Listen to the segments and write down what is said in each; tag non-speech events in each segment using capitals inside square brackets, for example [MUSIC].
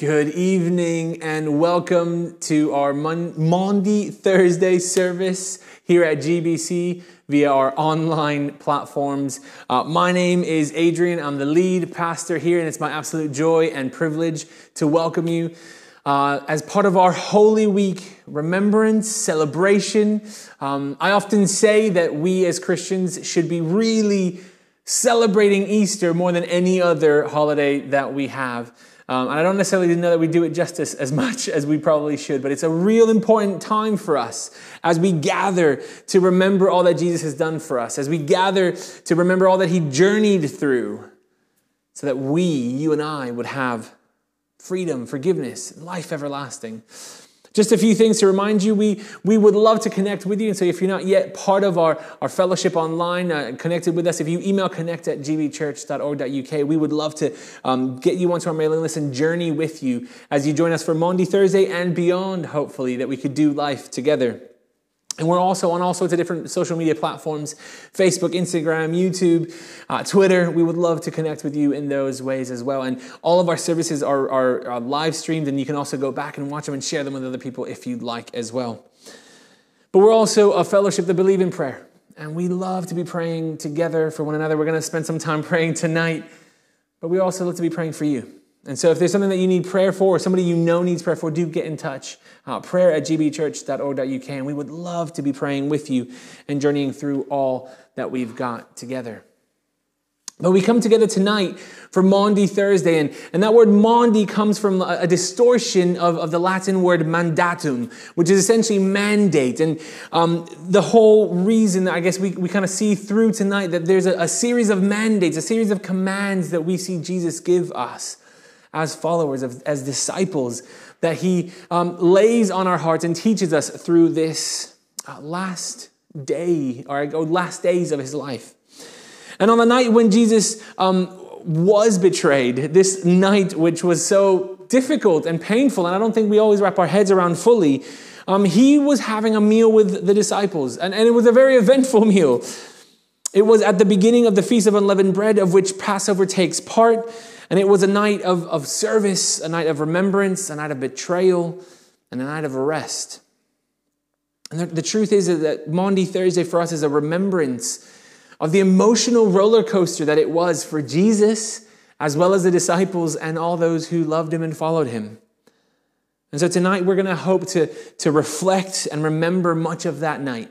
Good evening and welcome to our Mon- Maundy Thursday service here at GBC via our online platforms. Uh, my name is Adrian. I'm the lead pastor here, and it's my absolute joy and privilege to welcome you uh, as part of our Holy Week remembrance, celebration. Um, I often say that we as Christians should be really celebrating Easter more than any other holiday that we have. Um, and I don't necessarily know that we do it justice as [LAUGHS] much as we probably should, but it's a real important time for us as we gather to remember all that Jesus has done for us, as we gather to remember all that he journeyed through, so that we, you and I, would have freedom, forgiveness, life everlasting. Just a few things to remind you, we, we would love to connect with you. And so if you're not yet part of our, our fellowship online, uh, connected with us, if you email connect at gbchurch.org.uk, we would love to um, get you onto our mailing list and journey with you as you join us for Maundy Thursday and beyond, hopefully, that we could do life together. And we're also on all sorts of different social media platforms Facebook, Instagram, YouTube, uh, Twitter. We would love to connect with you in those ways as well. And all of our services are, are, are live streamed, and you can also go back and watch them and share them with other people if you'd like as well. But we're also a fellowship that believe in prayer. And we love to be praying together for one another. We're going to spend some time [LAUGHS] praying tonight, but we also love to be praying for you. And so if there's something that you need prayer for, or somebody you know needs prayer for, do get in touch. Uh, prayer at gbchurch.org.uk. And we would love to be praying with you and journeying through all that we've got together. But we come together tonight for Maundy Thursday, and, and that word Maundy comes from a, a distortion of, of the Latin word mandatum, which is essentially mandate. And um, the whole reason, I guess, we, we kind of see through tonight that there's a, a series of mandates, a series of commands that we see Jesus give us as followers, as disciples, that He um, lays on our hearts and teaches us through this uh, last day, or last days of His life. And on the night when Jesus um, was betrayed, this night which was so difficult and painful, and I don't think we always wrap our heads around fully, um, he was having a meal with the disciples, and, and it was a very eventful [LAUGHS] meal. It was at the beginning of the Feast of Unleavened Bread, of which Passover takes part. And it was a night of, of service, a night of remembrance, a night of betrayal, and a night of arrest. And the, the truth is that Maundy Thursday for us is a remembrance of the emotional roller coaster that it was for Jesus, as well as the disciples and all those who loved him and followed him. And so tonight we're going to hope to, to reflect and remember much of that night.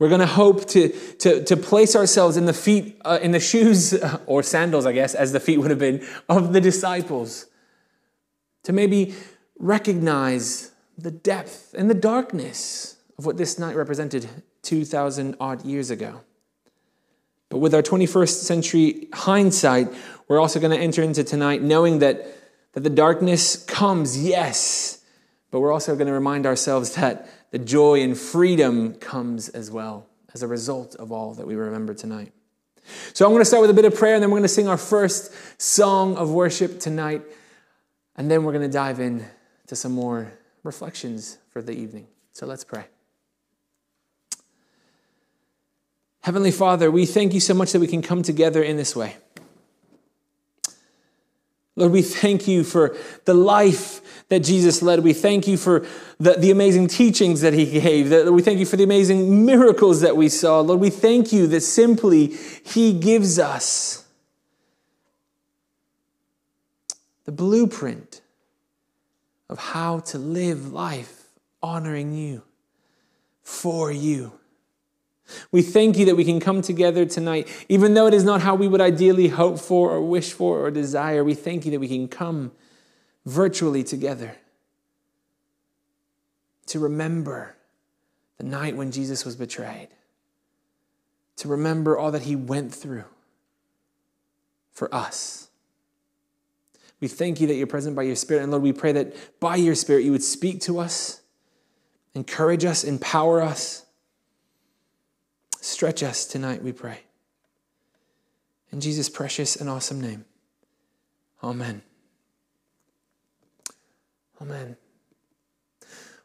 We're going to hope to, to, to place ourselves in the feet, uh, in the shoes, [LAUGHS] or sandals, I guess, as the feet would have been, of the disciples. To maybe recognize the depth and the darkness of what this night represented 2,000 odd years ago. But with our 21st century hindsight, we're also going to enter into tonight knowing that, that the darkness comes, yes, but we're also going to remind ourselves that the joy and freedom comes as well as a result of all that we remember tonight. So I'm going to start with a bit of prayer, and then we're going to sing our first song of worship tonight. And then we're going to dive in to some more reflections for the evening. So let's pray. Heavenly Father, we thank you so much that we can come together in this way. Lord, we thank you for the life that Jesus led. We thank you for the, the amazing teachings that he gave. We thank you for the amazing miracles that we saw. Lord, we thank you that simply he gives us the blueprint of how to live life honoring you, for you. We thank you that we can come together tonight, even though it is not how we would ideally hope for or wish for or desire. We thank you that we can come virtually together to remember the night when Jesus was betrayed, to remember all that he went through for us. We thank you that you're present by your Spirit. And Lord, we pray that by your Spirit you would speak to us, encourage us, empower us Stretch us tonight, we pray. In Jesus' precious and awesome name. Amen. Amen.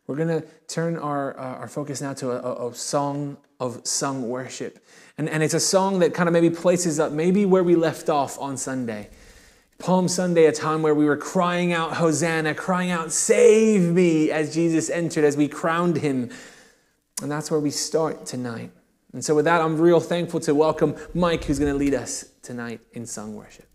We're going to turn our, uh, our focus now to a, a, song of sung worship. And, and it's a song that kind of maybe places up maybe where we left off on Sunday. Palm Sunday, a time where we were crying out, Hosanna, crying out, Save me, as Jesus entered, as we crowned him. And that's where we start tonight. And so, with that, I'm real thankful to welcome Mike, who's going to lead us tonight in song worship.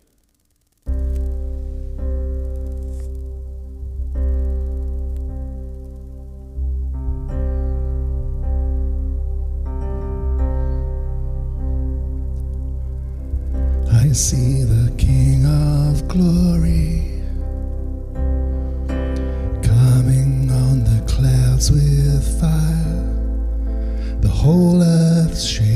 I see the King of glory coming on the clouds with fire. The whole earth shakes,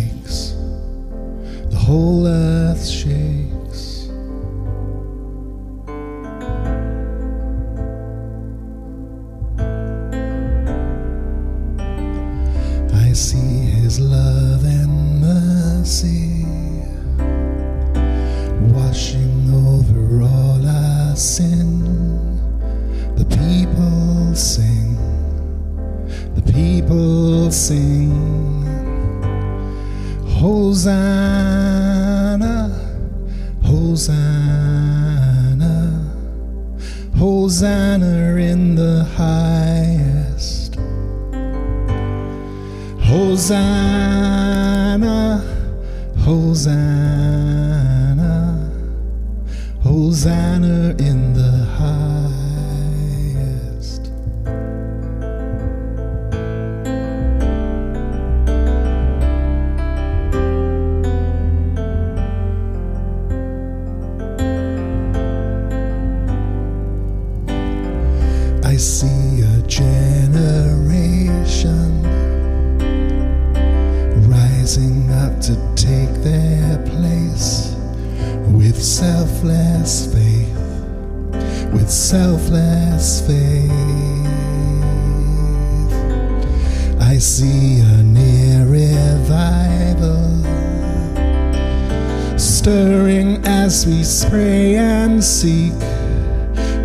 as we pray and seek.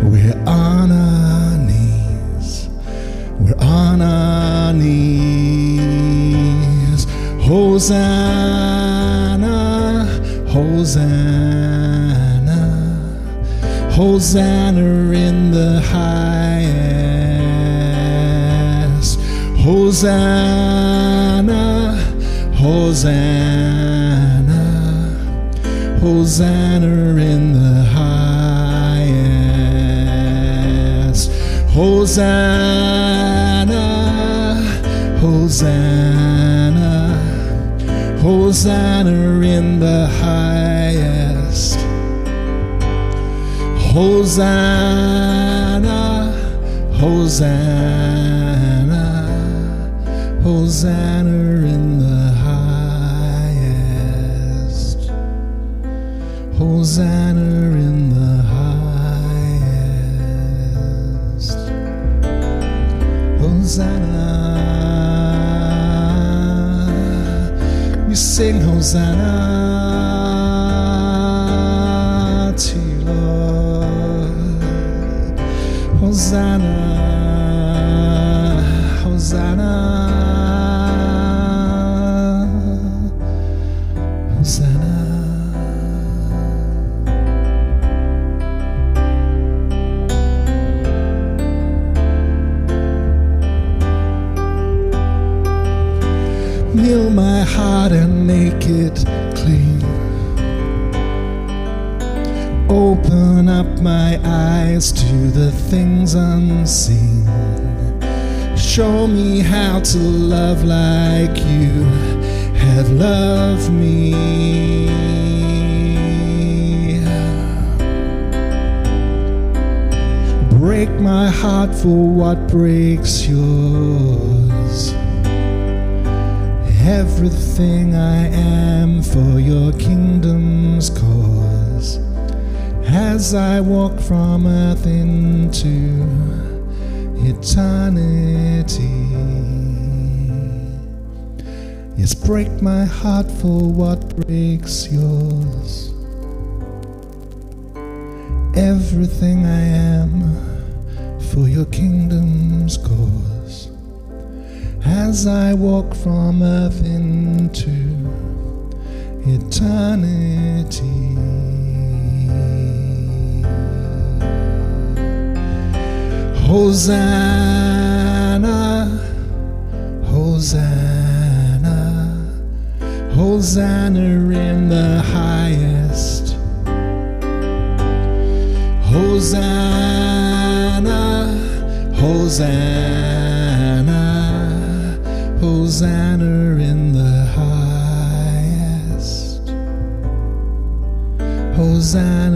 We're on our knees. We're on our knees. Hosanna, Hosanna, Hosanna in the highest. Hosanna, Hosanna, Hosanna in the highest. Hosanna, Hosanna, Hosanna in the highest. Hosanna, Hosanna, Hosanna Hosanna in the highest. Hosanna. We sing Hosanna to you, Lord. Hosanna, Hosanna, Show me how to love like you have loved me. Break my heart for what breaks yours. Everything I am for your kingdom's cause. As I walk from earth into eternity. Yes, break my heart for what breaks yours. Everything I am for your kingdom's cause as I walk from earth into eternity. Hosanna, Hosanna, Hosanna in the highest. Hosanna, Hosanna, Hosanna in the highest. Hosanna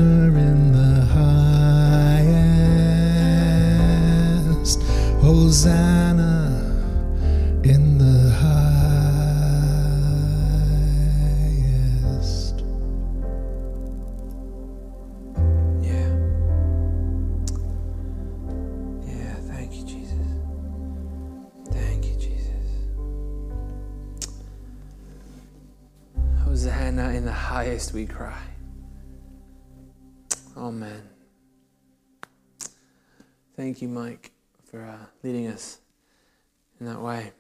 we cry. Amen. Thank you, Mike, for uh, leading us in that way.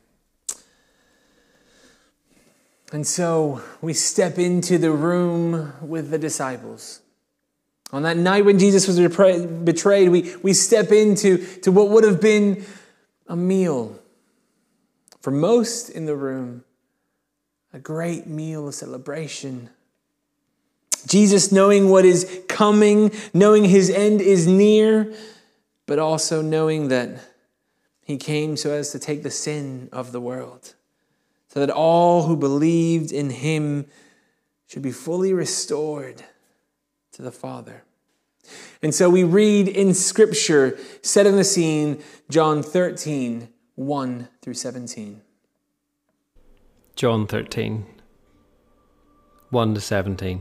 And so we step into the room with the disciples. On that night when Jesus was betrayed, we, we step into to what would have been a meal. For most in the room, a great meal, a celebration. Jesus knowing what is coming, knowing his end is near, but also knowing that he came so as to take the sin of the world, so that all who believed in him should be fully restored to the Father. And so we read in Scripture, set in the scene, John 13, 1 through 17. John 13, 1 to 17.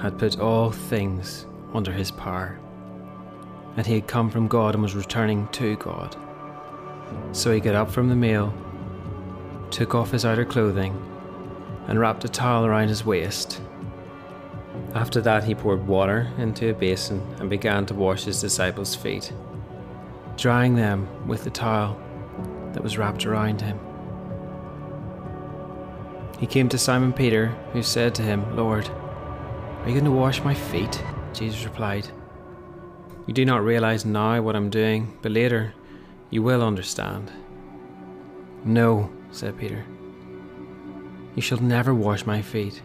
had put all things under his power, and he had come from God and was returning to God. So he got up from the meal, took off his outer clothing, and wrapped a towel around his waist. After that, he poured water into a basin and began to wash his disciples' feet, drying them with the towel that was wrapped around him. He came to Simon Peter, who said to him, Lord, are you going to wash my feet? Jesus replied, You do not realize now what I'm doing, but later you will understand. No, said Peter. You shall never wash my feet.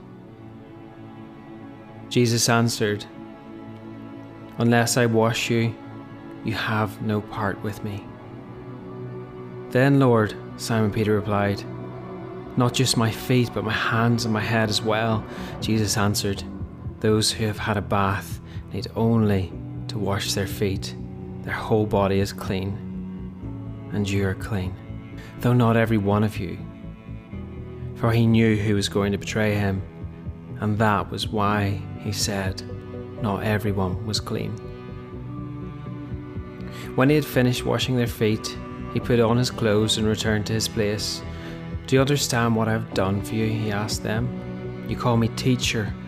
Jesus answered, Unless I wash you, you have no part with me. Then, Lord, Simon Peter replied, Not just my feet, but my hands and my head as well. Jesus answered, Those who have had a bath need only to wash their feet. Their whole body is clean, and you are clean, though not every one of you. For he knew who was going to betray him, and that was why he said, Not everyone was clean. When he had finished washing their feet, he put on his clothes and returned to his place. Do you understand what I have done for you? He asked them. You call me teacher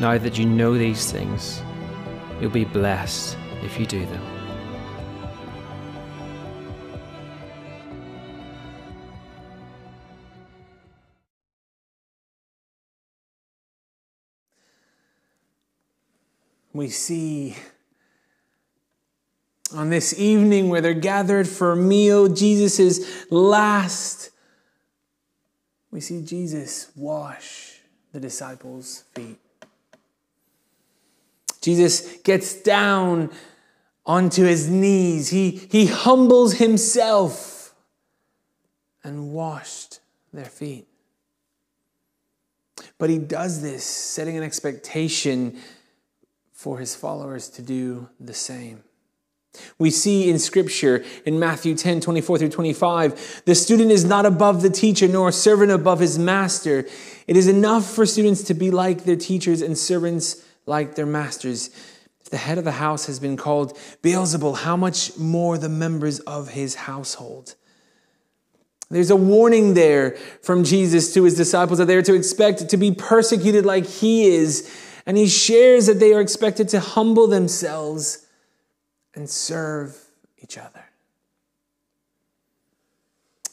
Now that you know these things, you'll be blessed if you do them. we see on this evening where they're gathered for a meal, Jesus' last, we see Jesus wash the disciples' feet. Jesus gets down onto his knees. He, he humbles himself and washed their feet. But he does this setting an expectation for his followers to do the same. We see in scripture in Matthew 10 24 through 25, the student is not above the teacher, nor a servant above his master. It is enough for students to be like their teachers and servants like their masters. If the head of the house has been called Beelzebul, how much more the members of his household? There's a warning there from Jesus to his disciples that they are to expect to be persecuted like he is. And he shares that they are expected to humble themselves and serve each other.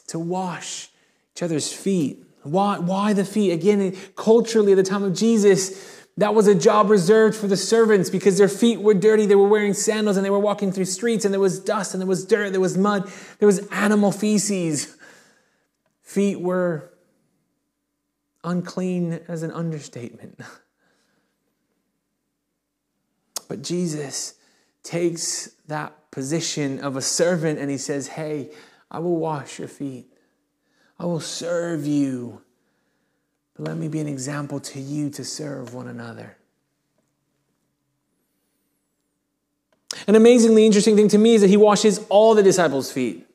To wash each other's feet. Why, why the feet? Again, culturally, at the time of Jesus, that was a job reserved for the servants because their feet were dirty. They were wearing sandals and they were walking through streets and there was dust and there was dirt, there was mud, there was animal feces. Feet were unclean as an understatement. But Jesus takes that position of a servant and he says, Hey, I will wash your feet, I will serve you. But let me be an example to you to serve one another. An amazingly interesting thing to me is that he washes all the disciples' feet,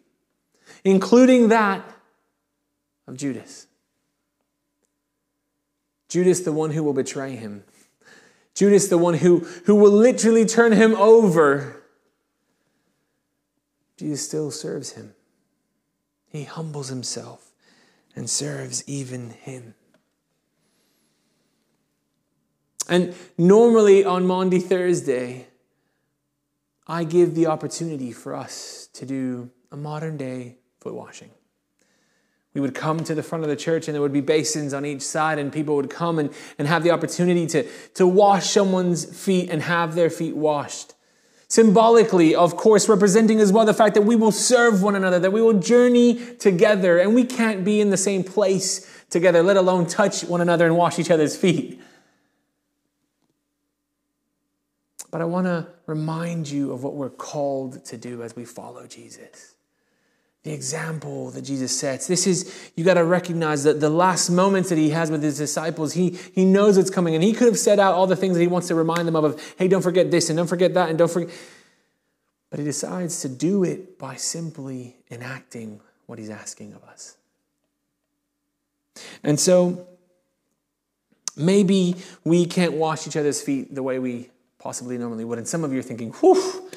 including that of Judas. Judas, the one who will betray him. Judas, the one who, who will literally turn him over. Jesus still serves him. He humbles himself and serves even him. And normally on Maundy Thursday, I give the opportunity for us to do a modern day foot washing. We would come to the front of the church and there would be basins on each side, and people would come and, and have the opportunity to, to wash someone's feet and have their feet washed. Symbolically, of course, representing as well the fact that we will serve one another, that we will journey together, and we can't be in the same place together, let alone touch one another and wash each other's feet. But I want to remind you of what we're called to do as we follow Jesus the example that Jesus sets. This is, you got to recognize that the last moments that he has with his disciples, he, he knows what's coming. And he could have set out all the things that he wants to remind them of, of, hey, don't forget this and don't forget that and don't forget. But he decides to do it by simply enacting what he's asking of us. And so maybe we can't wash each other's feet the way we possibly normally would. And some of you are thinking, whew,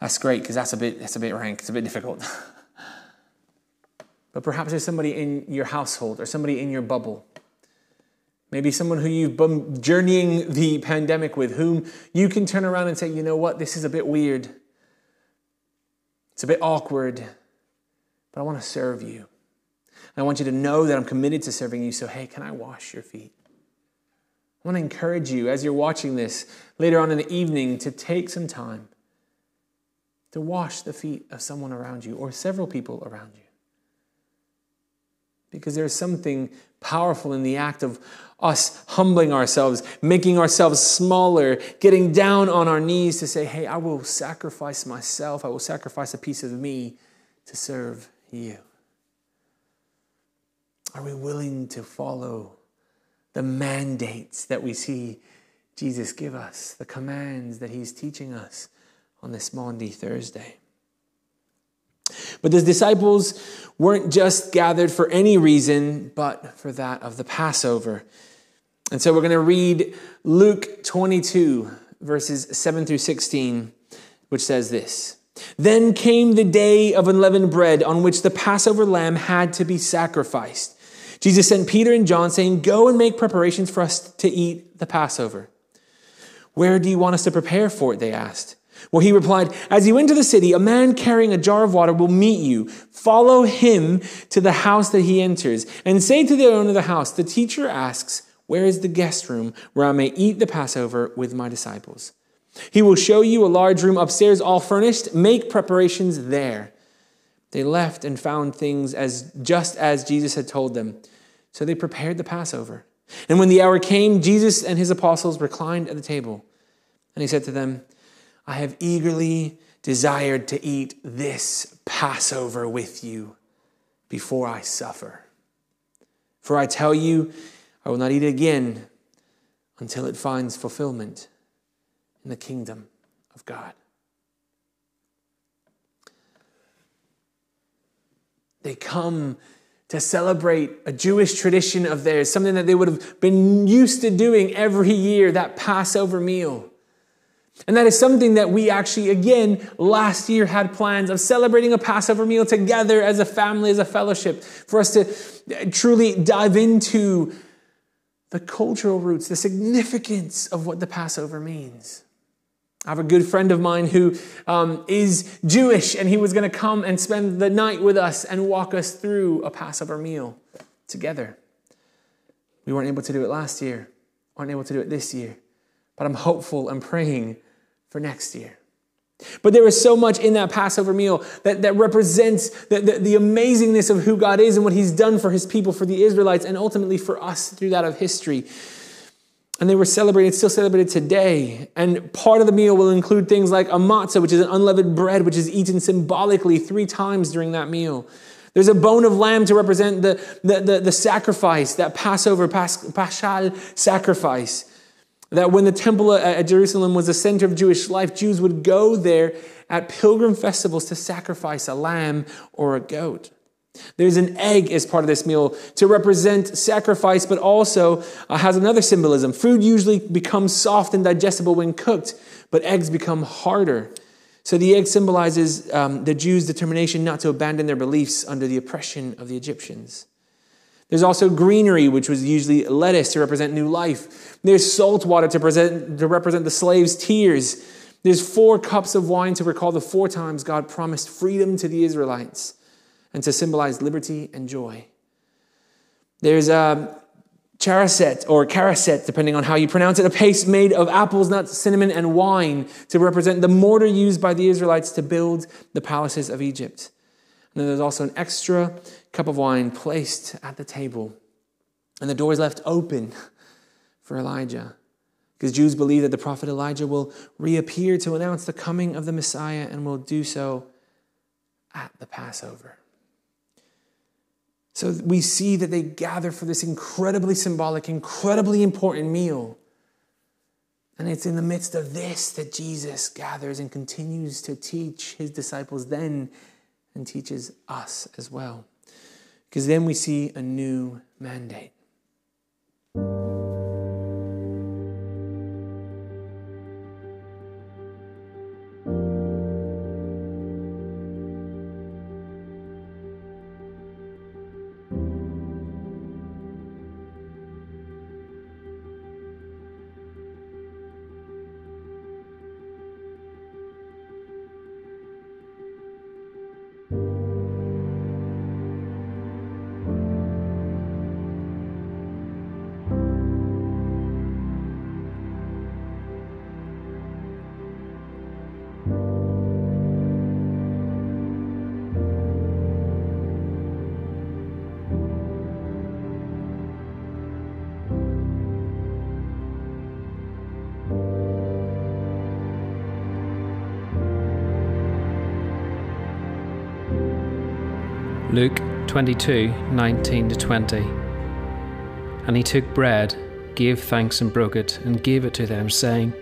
that's great because that's a bit that's a bit rank, it's a bit difficult. [LAUGHS] but perhaps there's somebody in your household or somebody in your bubble. Maybe someone who you've been journeying the pandemic with, whom you can turn around and say, you know what, this is a bit weird. It's a bit awkward, but I want to serve you. I want you to know that I'm committed to serving you. So, hey, can I wash your feet? I want to encourage you as you're watching this later on in the evening to take some time to wash the feet of someone around you or several people around you. Because there's something powerful in the act of us humbling ourselves, making ourselves smaller, getting down on our knees to say, Hey, I will sacrifice myself, I will sacrifice a piece of me to serve you. Are we willing to follow the mandates that we see Jesus give us, the commands that he's teaching us on this Maundy Thursday? But the disciples weren't just gathered for any reason, but for that of the Passover. And so we're going to read Luke 22, verses 7 through 16, which says this Then came the day of unleavened bread on which the Passover lamb had to be sacrificed. Jesus sent Peter and John, saying, Go and make preparations for us to eat the Passover. Where do you want us to prepare for it? They asked. Well, he replied, As you enter the city, a man carrying a jar of water will meet you. Follow him to the house that he enters, and say to the owner of the house, The teacher asks, Where is the guest room where I may eat the Passover with my disciples? He will show you a large room upstairs, all furnished. Make preparations there. They left and found things as just as Jesus had told them. So they prepared the Passover. And when the hour came, Jesus and his apostles reclined at the table. And he said to them, I have eagerly desired to eat this Passover with you before I suffer. For I tell you, I will not eat it again until it finds fulfillment in the kingdom of God. They come to celebrate a Jewish tradition of theirs, something that they would have been used to doing every year, that Passover meal. And that is something that we actually, again, last year had plans of celebrating a Passover meal together as a family, as a fellowship, for us to uh, truly dive into the cultural roots, the significance of what the Passover means. I have a good friend of mine who um, is Jewish, and he was going to come and spend the night with us and walk us through a Passover meal together. We weren't able to do it last year, aren't able to do it this year, but I'm hopeful and praying for next year. But there is so much in that Passover meal that, that represents the, the, the, amazingness of who God is and what He's done for His people, for the Israelites, and ultimately for us through that of history. And they were celebrated, still celebrated today. And part of the meal will include things like a matzah, which is an unleavened bread, which is eaten symbolically three times during that meal. There's a bone of lamb to represent the, the, the, the sacrifice, that Passover, pas, paschal sacrifice. That when the temple at Jerusalem was the center of Jewish life, Jews would go there at pilgrim festivals to sacrifice a lamb or a goat. There's an egg as part of this meal to represent sacrifice, but also uh, has another symbolism. Food usually becomes soft and digestible when cooked, but eggs become harder. So the egg symbolizes um, the Jews' determination not to abandon their beliefs under the oppression of the Egyptians. There's also greenery, which was usually lettuce to represent new life. There's salt water to, present, to represent the slaves' tears. There's four cups of wine to recall the four times God promised freedom to the Israelites and to symbolize liberty and joy. There's a charaset or caraset, depending on how you pronounce it, a paste made of apples, nuts, cinnamon, and wine to represent the mortar used by the Israelites to build the palaces of Egypt. And then there's also an extra cup of wine placed at the table. And the door is left open for Elijah. Because Jews believe that the prophet Elijah will reappear to announce the coming of the Messiah and will do so at the Passover. So we see that they gather for this incredibly symbolic, incredibly important meal. And it's in the midst of this that Jesus gathers and continues to teach his disciples then and teaches us as well. Because then we see a new mandate. Luke 22 19 to 20. And he took bread, gave thanks, and broke it, and gave it to them, saying,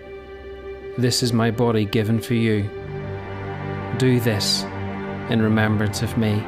This is my body given for you. Do this in remembrance of me.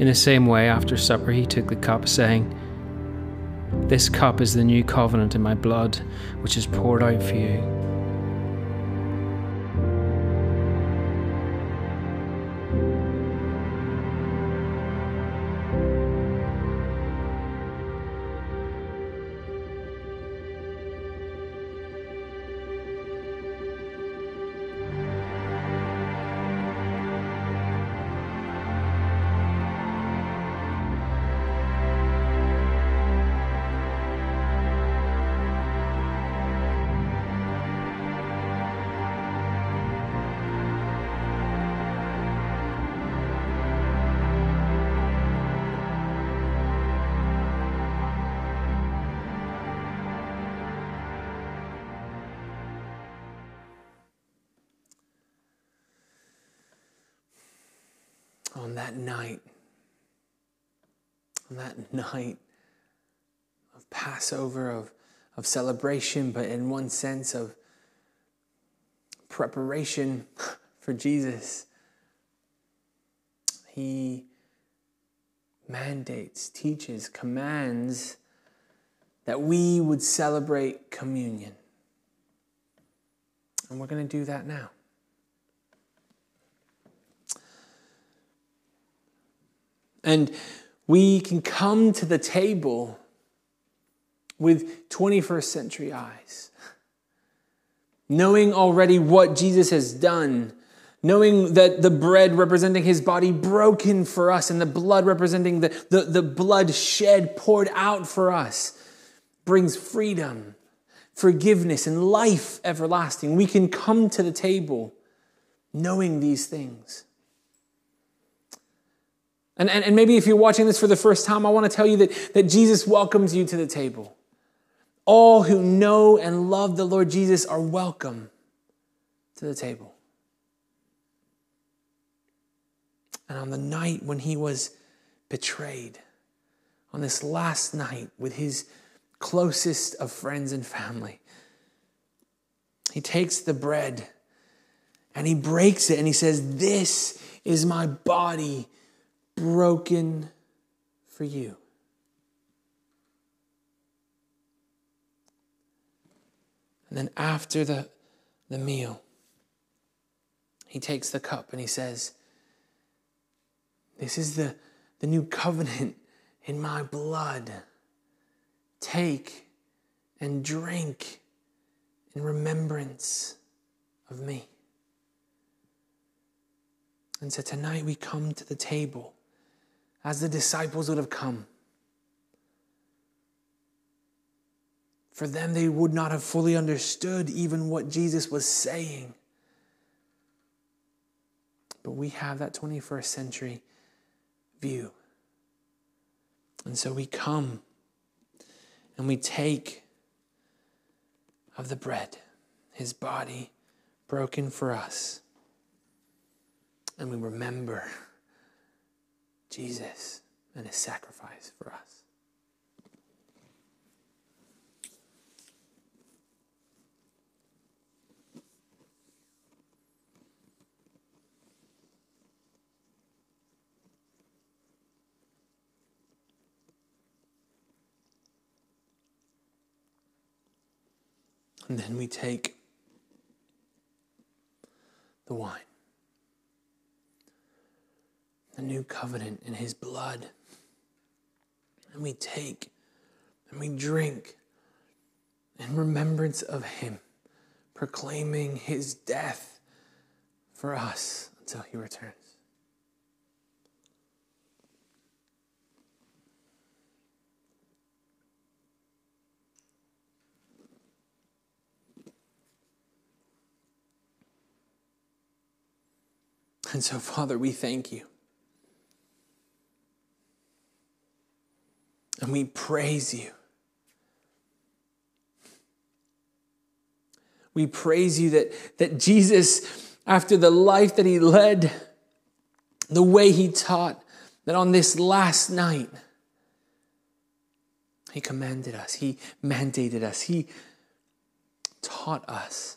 In the same way, after supper, he took the cup, saying, This cup is the new covenant in my blood, which is poured out for you. Passover, of, of celebration, but in one sense of preparation [LAUGHS] for Jesus, he mandates, teaches, commands that we would celebrate communion. And we're going to do that now. And we can come to the table with 21st century eyes, knowing already what Jesus has done, knowing that the bread representing his body broken for us and the blood representing the, the, the blood shed, poured out for us, brings freedom, forgiveness, and life everlasting. We can come to the table knowing these things. And, and, and maybe if you're watching this for the first time, I want to tell you that, that Jesus welcomes you to the table. All who know and love the Lord Jesus are welcome to the table. And on the night when he was betrayed, on this last night with his closest of friends and family, he takes the bread and he breaks it and he says, This is my body broken for you. And then after the, the meal, he takes the cup and he says, This is the, the new covenant in my blood. Take and drink in remembrance of me. And so tonight we come to the table as the disciples would have come. For them, they would not have fully understood even what Jesus was saying. But we have that 21st century view. And so we come and we take of the bread, his body broken for us, and we remember. Jesus and his sacrifice for us. And then we take the wine the new covenant in his blood. And we take and we drink in remembrance of him, proclaiming his death for us until he returns. [LAUGHS] And so, Father, we thank you. And we praise you. We praise you that, that Jesus, after the life that he led, the way he taught, that on this last night, he commanded us, he mandated us, he taught us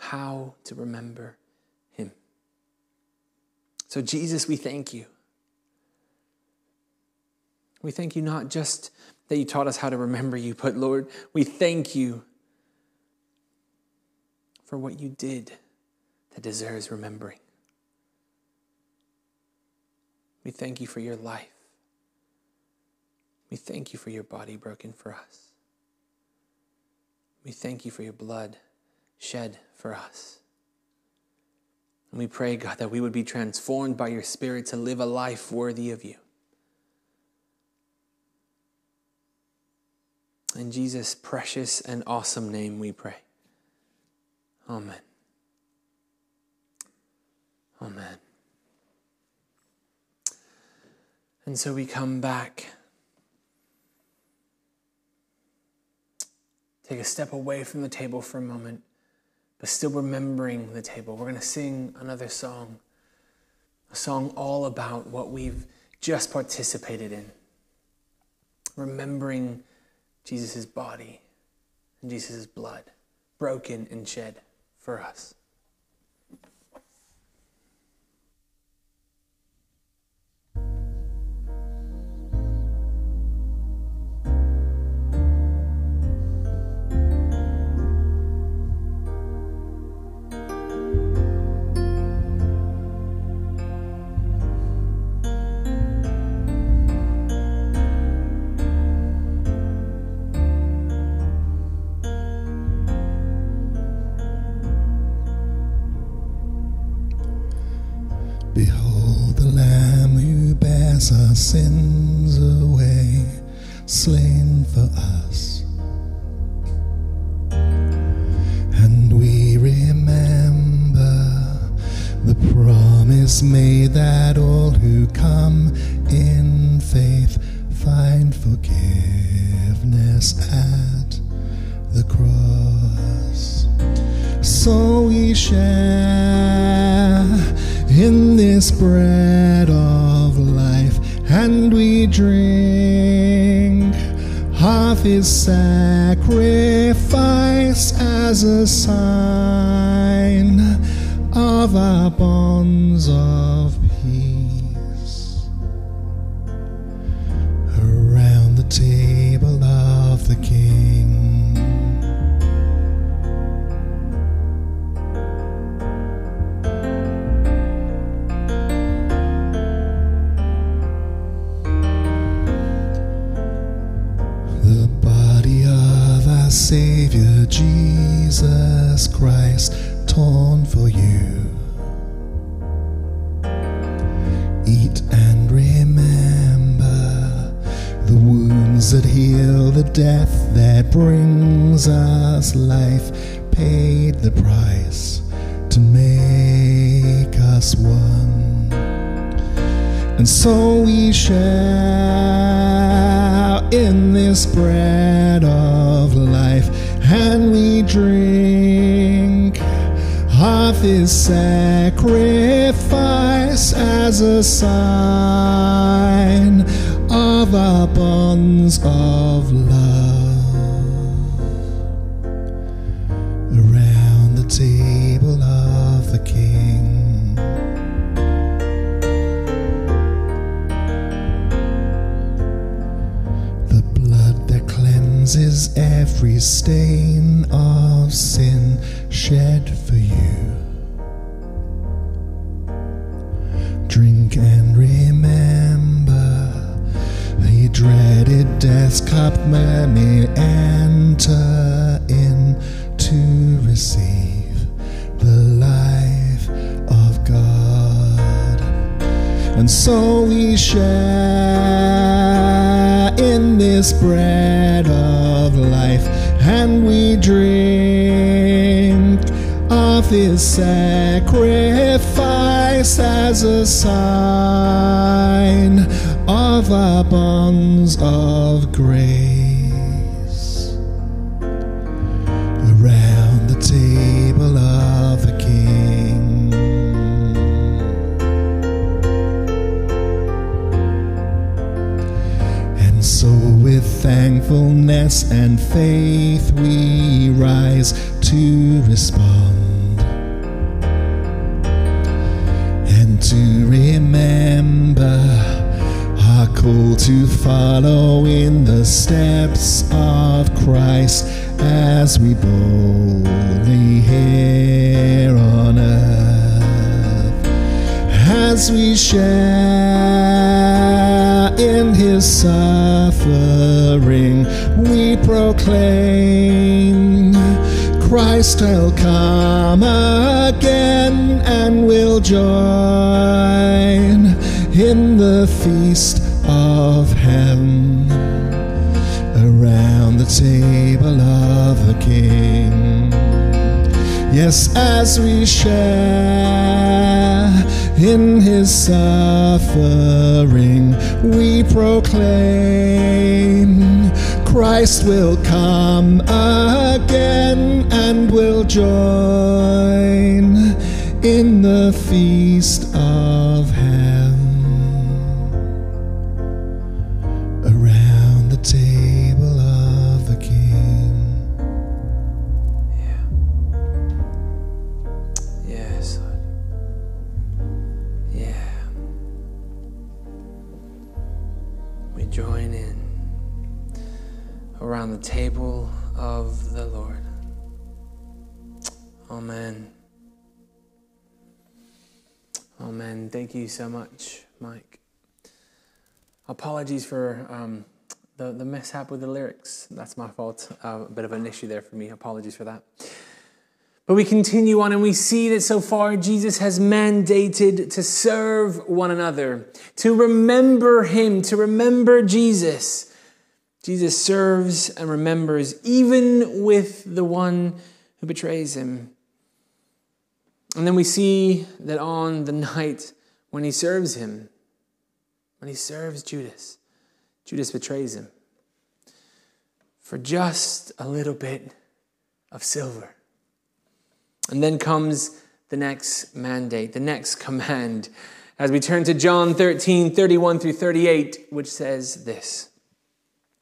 how to remember him. So, Jesus, we thank you. We thank you not just that you taught us how to remember you, but Lord, we thank you for what you did that deserves remembering. We thank you for your life. We thank you for your body broken for us. We thank you for your blood shed for us. And we pray, God, that we would be transformed by your Spirit to live a life worthy of you. In Jesus' precious and awesome name we pray. Amen. Amen. And so we come back, take a step away from the table for a moment, but still remembering the table. We're going to sing another song, a song all about what we've just participated in, remembering Jesus' body and Jesus' blood broken and shed for us. Sins away, slain for us. And we remember the promise made that all who come in faith find forgiveness at the cross. So we share in this bread we drink half his sacrifice as a sign of our bonds of Savior Jesus Christ, torn for you. Eat and remember the wounds that heal, the death that brings us life, paid the price to make us one. And so we share in this bread of life, and we drink of his sacrifice as a sign of our bonds of every stain of sin shed for you. Drink and remember the dreaded death's cup many enter in to receive the life of God. And so we share in this bread of life, and we drink of his sacrifice as a sign of our bonds of and faith, we rise to respond. And to remember our call to follow in the steps of Christ as we boldly here on earth, as we share in his suffering, we proclaim Christ will come again and we'll join in the feast of heaven around the table of the King. Yes, as we share in his suffering, we proclaim Christ will come again and will join in the feast of around the table of the Lord. Amen. Amen. Thank you so much, Mike. Apologies for um, the, the mishap with the lyrics. That's my fault. Uh, a bit of an issue there for me. Apologies for that. But we continue on and we see that so far Jesus has mandated to serve one another, to remember Him, to remember Jesus. Jesus serves and remembers even with the one who betrays Him. And then we see that on the night when He serves Him, when He serves Judas, Judas betrays Him for just a little bit of silver. And then comes the next mandate, the next command, as we turn to John 13, 31 through 38, which says this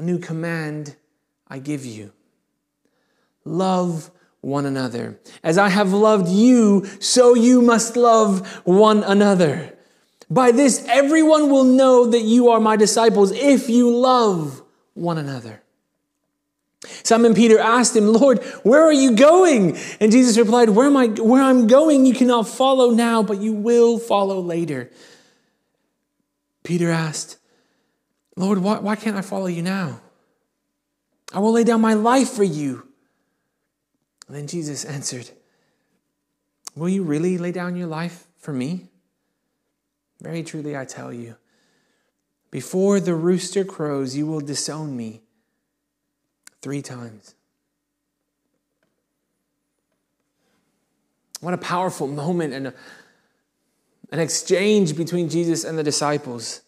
A new command I give you love one another. As I have loved you, so you must love one another. By this, everyone will know that you are my disciples if you love one another. Simon Peter asked him, Lord, where are you going? And Jesus replied, Where am I where I'm going, you cannot follow now, but you will follow later. Peter asked, Lord, why, why can't I follow you now? I will lay down my life for you. And then Jesus answered, Will you really lay down your life for me? Very truly, I tell you, before the rooster crows, you will disown me three times. What a powerful moment and a, an exchange between Jesus and the disciples.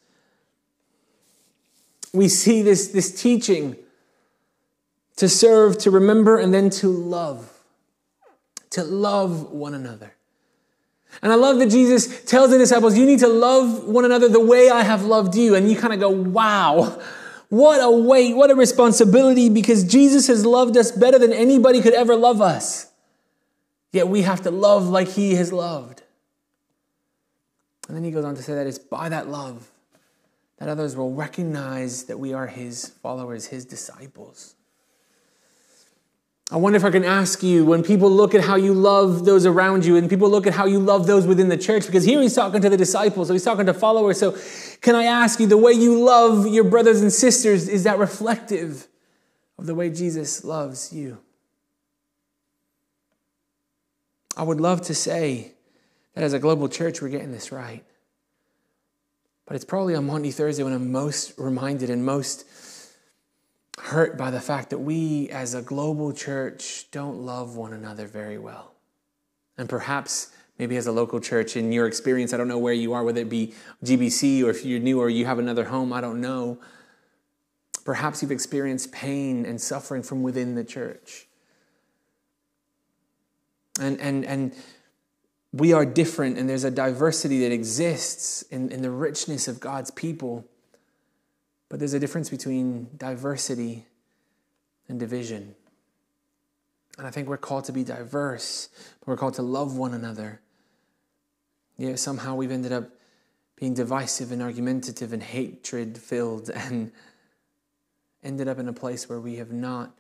We see this, this teaching to serve, to remember, and then to love. To love one another. And I love that Jesus tells the disciples, You need to love one another the way I have loved you. And you kind of go, Wow. What a weight, what a responsibility, because Jesus has loved us better than anybody could ever love us. Yet we have to love like he has loved. And then he goes on to say that it's by that love that others will recognize that we are his followers, his disciples. I wonder if I can ask you when people look at how you love those around you and people look at how you love those within the church, because here he's talking to the disciples, so he's talking to followers. So, can I ask you, the way you love your brothers and sisters, is that reflective of the way Jesus loves you? I would love to say that as a global church, we're getting this right. But it's probably on Maundy Thursday when I'm most reminded and most hurt by the fact that we as a global church don't love one another very well. And perhaps maybe as a local church in your experience. I don't know where you are, whether it be GBC or if you're new or you have another home, I don't know. Perhaps you've experienced pain and suffering from within the church. And, and, and we are different, and there's a diversity that exists in, in the richness of God's people. But there's a difference between diversity and division. And I think we're called to be diverse, but we're called to love one another. Yet somehow we've ended up being divisive and argumentative and hatred filled [LAUGHS] and ended up in a place where we have not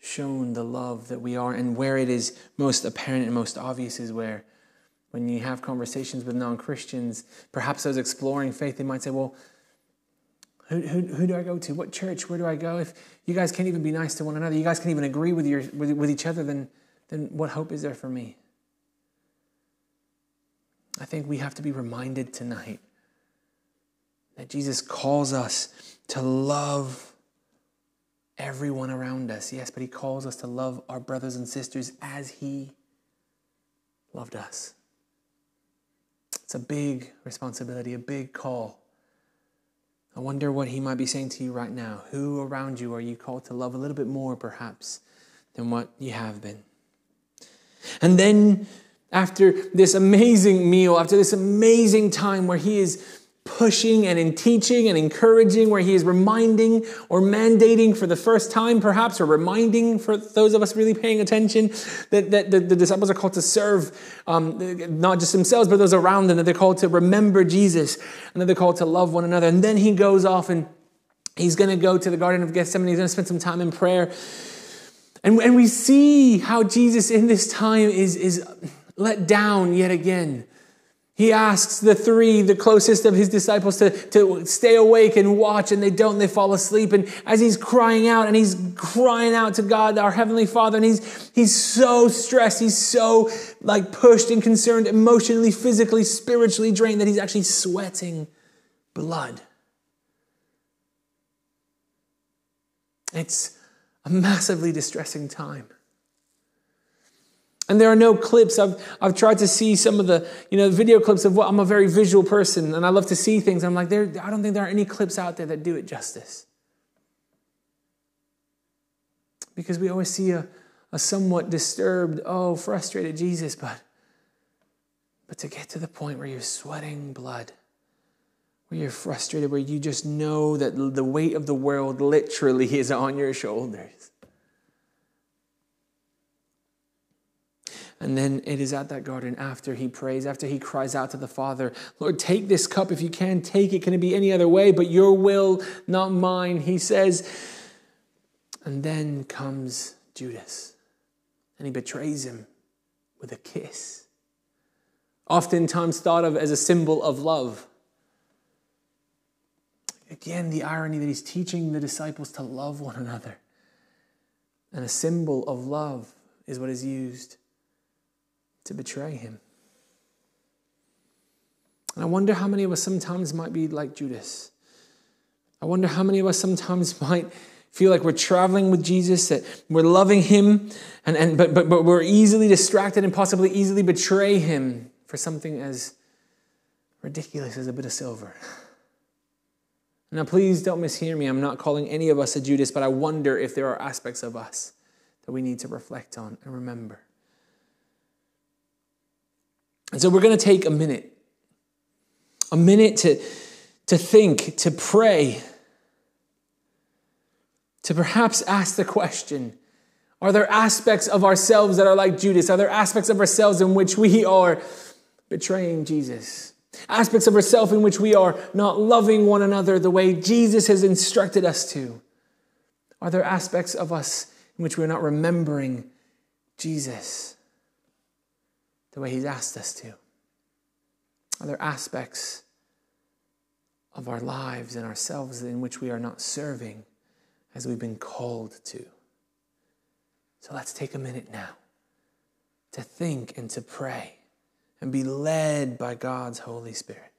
shown the love that we are. And where it is most apparent and most obvious is where, when you have conversations with non Christians, perhaps those exploring faith, they might say, Well, who, who, who do I go to? What church? Where do I go? If you guys can't even be nice to one another, you guys can't even agree with, your, with, with each other, then, then what hope is there for me? I think we have to be reminded tonight that Jesus calls us to love everyone around us. Yes, but He calls us to love our brothers and sisters as He loved us. It's a big responsibility, a big call. I wonder what he might be saying to you right now. Who around you are you called to love a little bit more, perhaps, than what you have been? And then, after this amazing meal, after this amazing time where he is pushing and in teaching and encouraging, where he is reminding or mandating for the first time, perhaps, or reminding for those of us really paying attention that, that the, the disciples are called to serve um, not just themselves, but those around them, that they're called to remember Jesus and that they're called to love one another. And then he goes off and he's going to go to the Garden of Gethsemane, he's going to spend some time in prayer. And, and we see how Jesus in this time is, is let down yet again. He asks the three, the closest of his disciples, to, to stay awake and watch, and they don't, they fall asleep. And as he's crying out, and he's crying out to God, our Heavenly Father, and he's, he's so stressed, he's so like pushed and concerned, emotionally, physically, spiritually drained, that he's actually sweating blood. It's a massively distressing time. And there are no clips. I've, I've tried to see some of the, you know, video clips of what I'm a very visual person and I love to see things. I'm like, there, I don't think there are any clips out there that do it justice. Because we always see a, a somewhat disturbed, oh, frustrated Jesus, but, but to get to the point where you're sweating blood, where you're frustrated, where you just know that the weight of the world literally is on your shoulders And then it is at that garden after he prays, after he cries out to the Father, Lord, take this cup if you can, take it. Can it be any other way? But your will, not mine, he says. And then comes Judas, and he betrays him with a kiss. Oftentimes thought of as a symbol of love. Again, the irony that he's teaching the disciples to love one another. And a symbol of love is what is used to betray him. And I wonder how many of us sometimes might be like Judas. I wonder how many of us sometimes [LAUGHS] might feel like we're traveling with Jesus, that we're loving him, and, and, but, but, but we're easily distracted and possibly easily betray him for something as ridiculous as a bit of silver. [SIGHS] Now, please don't mishear me. I'm not calling any of us a Judas, but I wonder if there are aspects of us that we need to reflect on and remember. And so we're going to take a minute, a minute to, to think, to pray, to perhaps ask the question Are there aspects of ourselves that are like Judas? Are there aspects of ourselves in which we are betraying Jesus? Aspects of ourselves in which we are not loving one another the way Jesus has instructed us to? Are there aspects of us in which we're not remembering Jesus? The way He's asked us to? Are there aspects of our lives and ourselves in which we are not serving as we've been called to? So let's take a minute now to think and to pray and be led by God's Holy Spirit.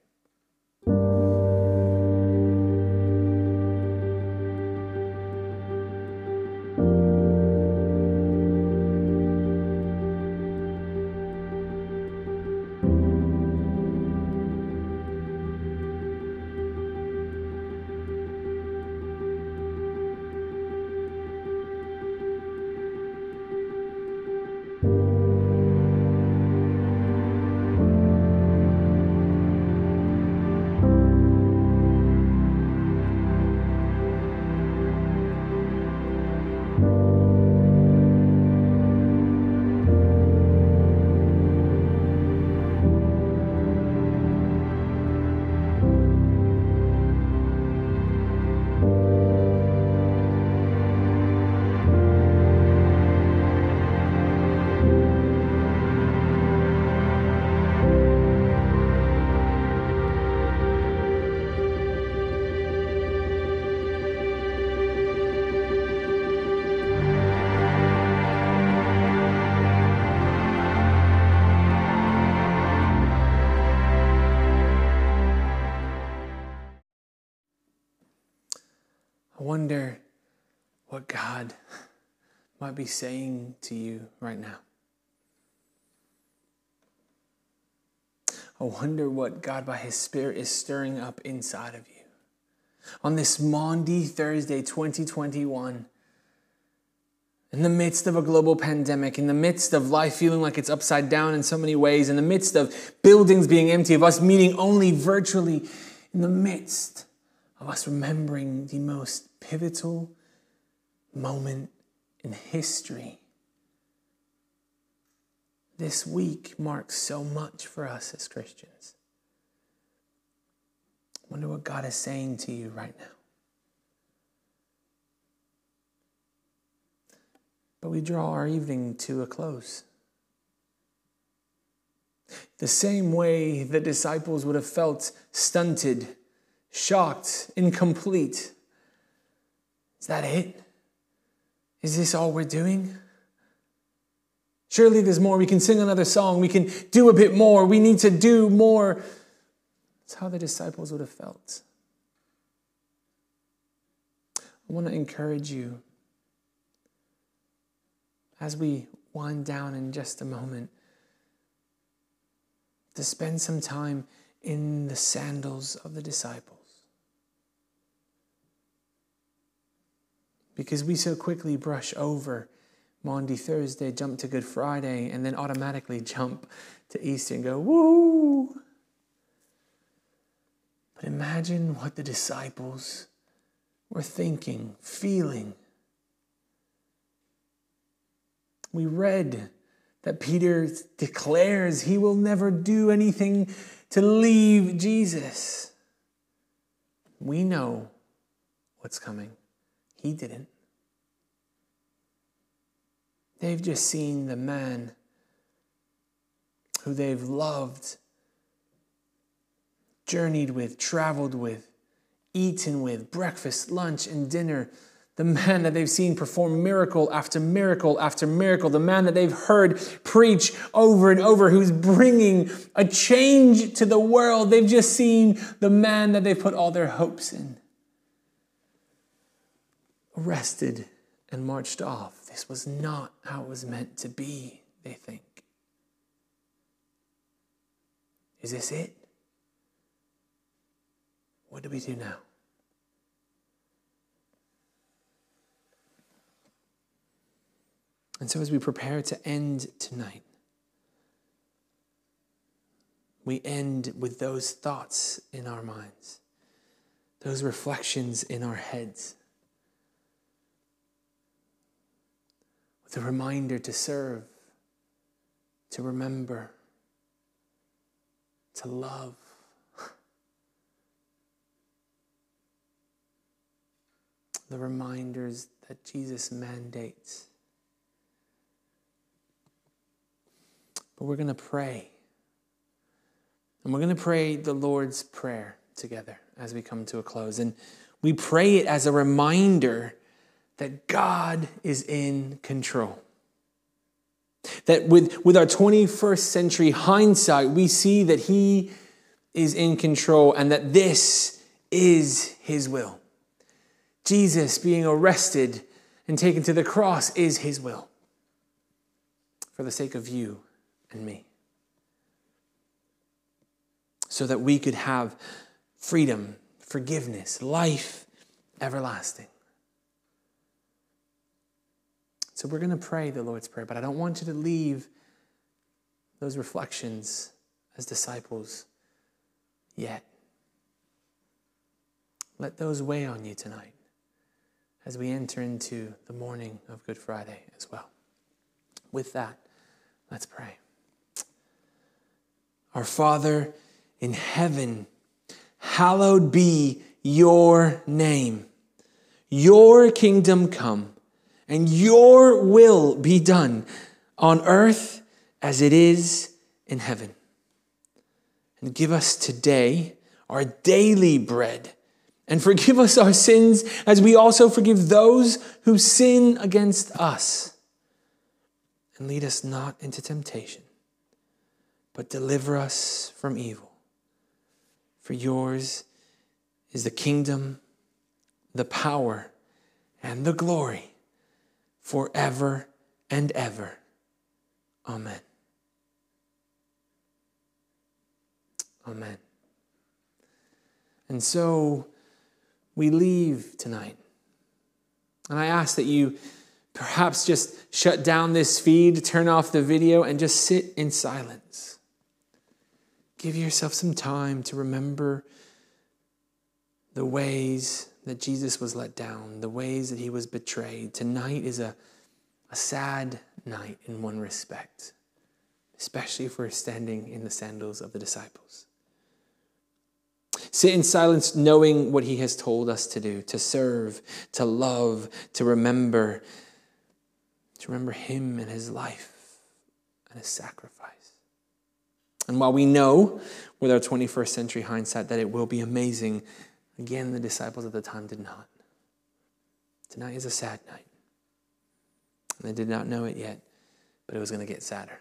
Might be saying to you right now. I wonder what God, by His Spirit, is stirring up inside of you. On this Maundy Thursday 2021, in the midst of a global pandemic, in the midst of life feeling like it's upside down in so many ways, in the midst of buildings being empty, of us meeting only virtually, in the midst of us remembering the most pivotal moment in history this week marks so much for us as Christians. I wonder what God is saying to you right now. But we draw our evening to a close. The same way the disciples would have felt stunted, shocked, incomplete. Is that it? Is this all we're doing? Surely there's more. We can sing another song. We can do a bit more. We need to do more. That's how the disciples would have felt. I want to encourage you as we wind down in just a moment to spend some time in the sandals of the disciples. Because we so quickly brush over Maundy Thursday, jump to Good Friday, and then automatically [LAUGHS] jump to Easter and go, woo! But imagine what the disciples were thinking, feeling. We read that Peter declares he will never do anything to leave Jesus. We know what's coming. He didn't. They've just seen the man who they've loved, journeyed with, traveled with, eaten with, breakfast, lunch, and dinner. The man that they've seen perform miracle after miracle after miracle, the man that they've heard preach over and over, who's bringing a change to the world. They've just seen the man that they've put all their hopes in. Arrested and marched off. This was not how it was meant to be, they think. Is this it? What do we do now? And so, as we prepare to end tonight, we end with those thoughts in our minds, those reflections in our heads. The reminder to serve, to remember, to love. [LAUGHS] the reminders that Jesus mandates. But we're going to pray. And we're going to pray the Lord's Prayer together as we come to a close. And we pray it as a reminder that God is in control. That with, with our 21st century hindsight, we see that He is in control and that this is His will. Jesus being arrested and taken to the cross is His will for the sake of you and me. So that we could have freedom, forgiveness, life everlasting. So we're going to pray the Lord's Prayer, but I don't want you to leave those reflections as disciples yet. Let those weigh on you tonight as we enter into the morning of Good Friday as well. With that, let's pray. Our Father in heaven, hallowed be your name. Your kingdom come and your will be done on earth as it is in heaven. And give us today our daily bread. And forgive us our sins as we also forgive those who sin against us. And lead us not into temptation, but deliver us from evil. For yours is the kingdom the power, and the glory forever and ever. Amen. Amen. And so we leave tonight. And I ask that you perhaps just shut down this feed, turn off the video, and just sit in silence. Give yourself some time to remember the ways that Jesus was let down, the ways that he was betrayed. Tonight is a, a sad night in one respect, especially if we're standing in the sandals of the disciples. Sit in silence, knowing what he has told us to do to serve, to love, to remember, to remember him and his life and his sacrifice. And while we know with our 21st century hindsight that it will be amazing, again, the disciples at the time did not. Tonight is a sad night. And they did not know it yet, but it was going to get sadder.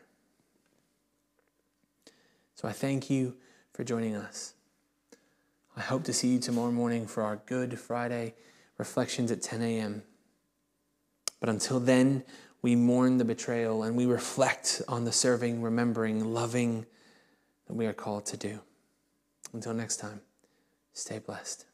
So I thank you for joining us. I hope to see you tomorrow morning for our Good Friday reflections at 10 a.m. But until then, we mourn the betrayal and we reflect on the serving, remembering, loving that we are called to do. Until next time, stay blessed.